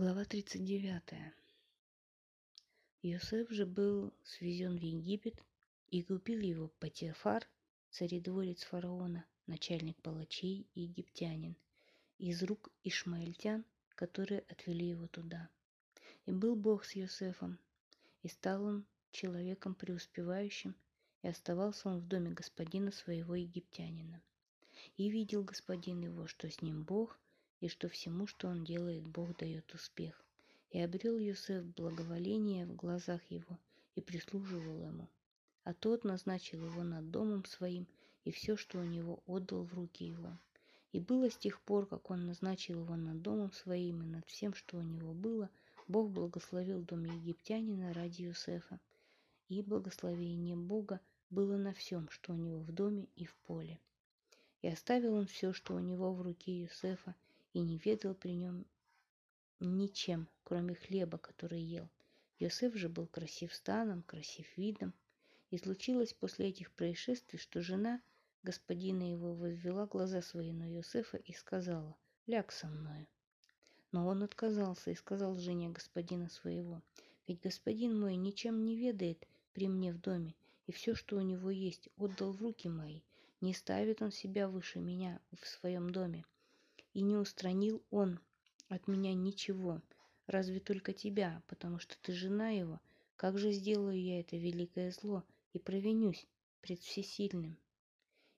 Глава 39. Иосиф же был свезен в Египет, и купил его Патифар, царедворец фараона, начальник палачей и египтянин, из рук ишмаильтян, которые отвели его туда. И был Бог с Иосифом, и стал он человеком преуспевающим, и оставался он в доме господина своего египтянина. И видел господин его, что с ним Бог, и что всему, что он делает, Бог дает успех. И обрел Юсеф благоволение в глазах его и прислуживал ему. А тот назначил его над домом своим, и все, что у него, отдал в руки его. И было с тех пор, как он назначил его над домом своим и над всем, что у него было, Бог благословил дом египтянина ради Юсефа. И благословение Бога было на всем, что у него в доме и в поле. И оставил он все, что у него в руке Юсефа, и не ведал при нем ничем, кроме хлеба, который ел. Йосеф же был красив станом, красив видом. И случилось после этих происшествий, что жена господина его возвела глаза свои на Йосефа и сказала, «Ляг со мною». Но он отказался и сказал жене господина своего, «Ведь господин мой ничем не ведает при мне в доме, и все, что у него есть, отдал в руки мои. Не ставит он себя выше меня в своем доме. И не устранил он от меня ничего, разве только тебя, потому что ты жена его. Как же сделаю я это великое зло и провинюсь пред всесильным?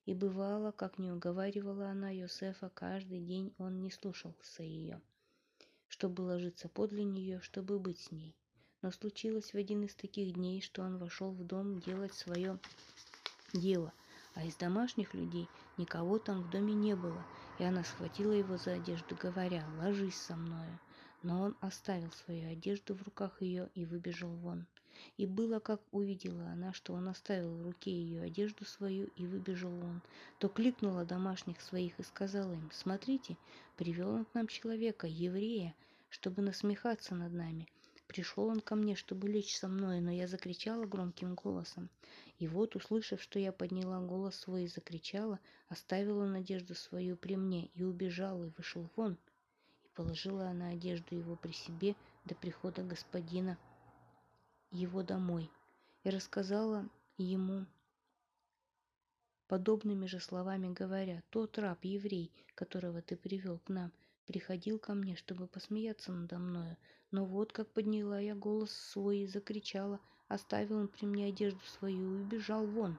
И бывало, как не уговаривала она Йосефа, каждый день он не слушался ее, чтобы ложиться подле нее, чтобы быть с ней. Но случилось в один из таких дней, что он вошел в дом делать свое дело, а из домашних людей никого там в доме не было, и она схватила его за одежду, говоря, «Ложись со мною». Но он оставил свою одежду в руках ее и выбежал вон. И было, как увидела она, что он оставил в руке ее одежду свою и выбежал он, то кликнула домашних своих и сказала им, «Смотрите, привел он к нам человека, еврея, чтобы насмехаться над нами». Пришел он ко мне, чтобы лечь со мной, но я закричала громким голосом. И вот, услышав, что я подняла голос свой и закричала, оставила надежду свою при мне и убежала и вышел вон. И положила она одежду его при себе до прихода господина его домой. И рассказала ему подобными же словами говоря, тот раб, еврей, которого ты привел к нам, приходил ко мне, чтобы посмеяться надо мною, но вот как подняла я голос свой и закричала, оставил он при мне одежду свою и убежал вон.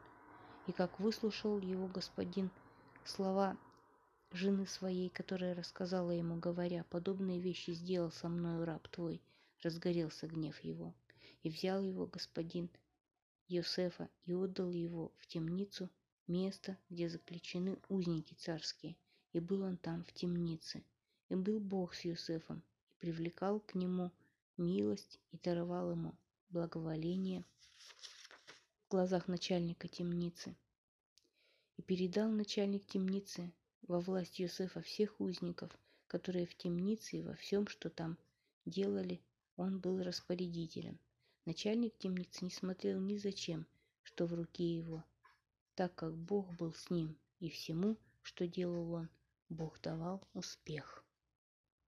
И как выслушал его господин слова жены своей, которая рассказала ему, говоря, подобные вещи сделал со мною раб твой, разгорелся гнев его. И взял его господин Йосефа и отдал его в темницу, место, где заключены узники царские, и был он там в темнице. И был Бог с Йосефом, привлекал к нему милость и даровал ему благоволение в глазах начальника темницы. И передал начальник темницы во власть Юсефа всех узников, которые в темнице и во всем, что там делали, он был распорядителем. Начальник темницы не смотрел ни зачем, что в руке его, так как Бог был с ним, и всему, что делал он, Бог давал успех.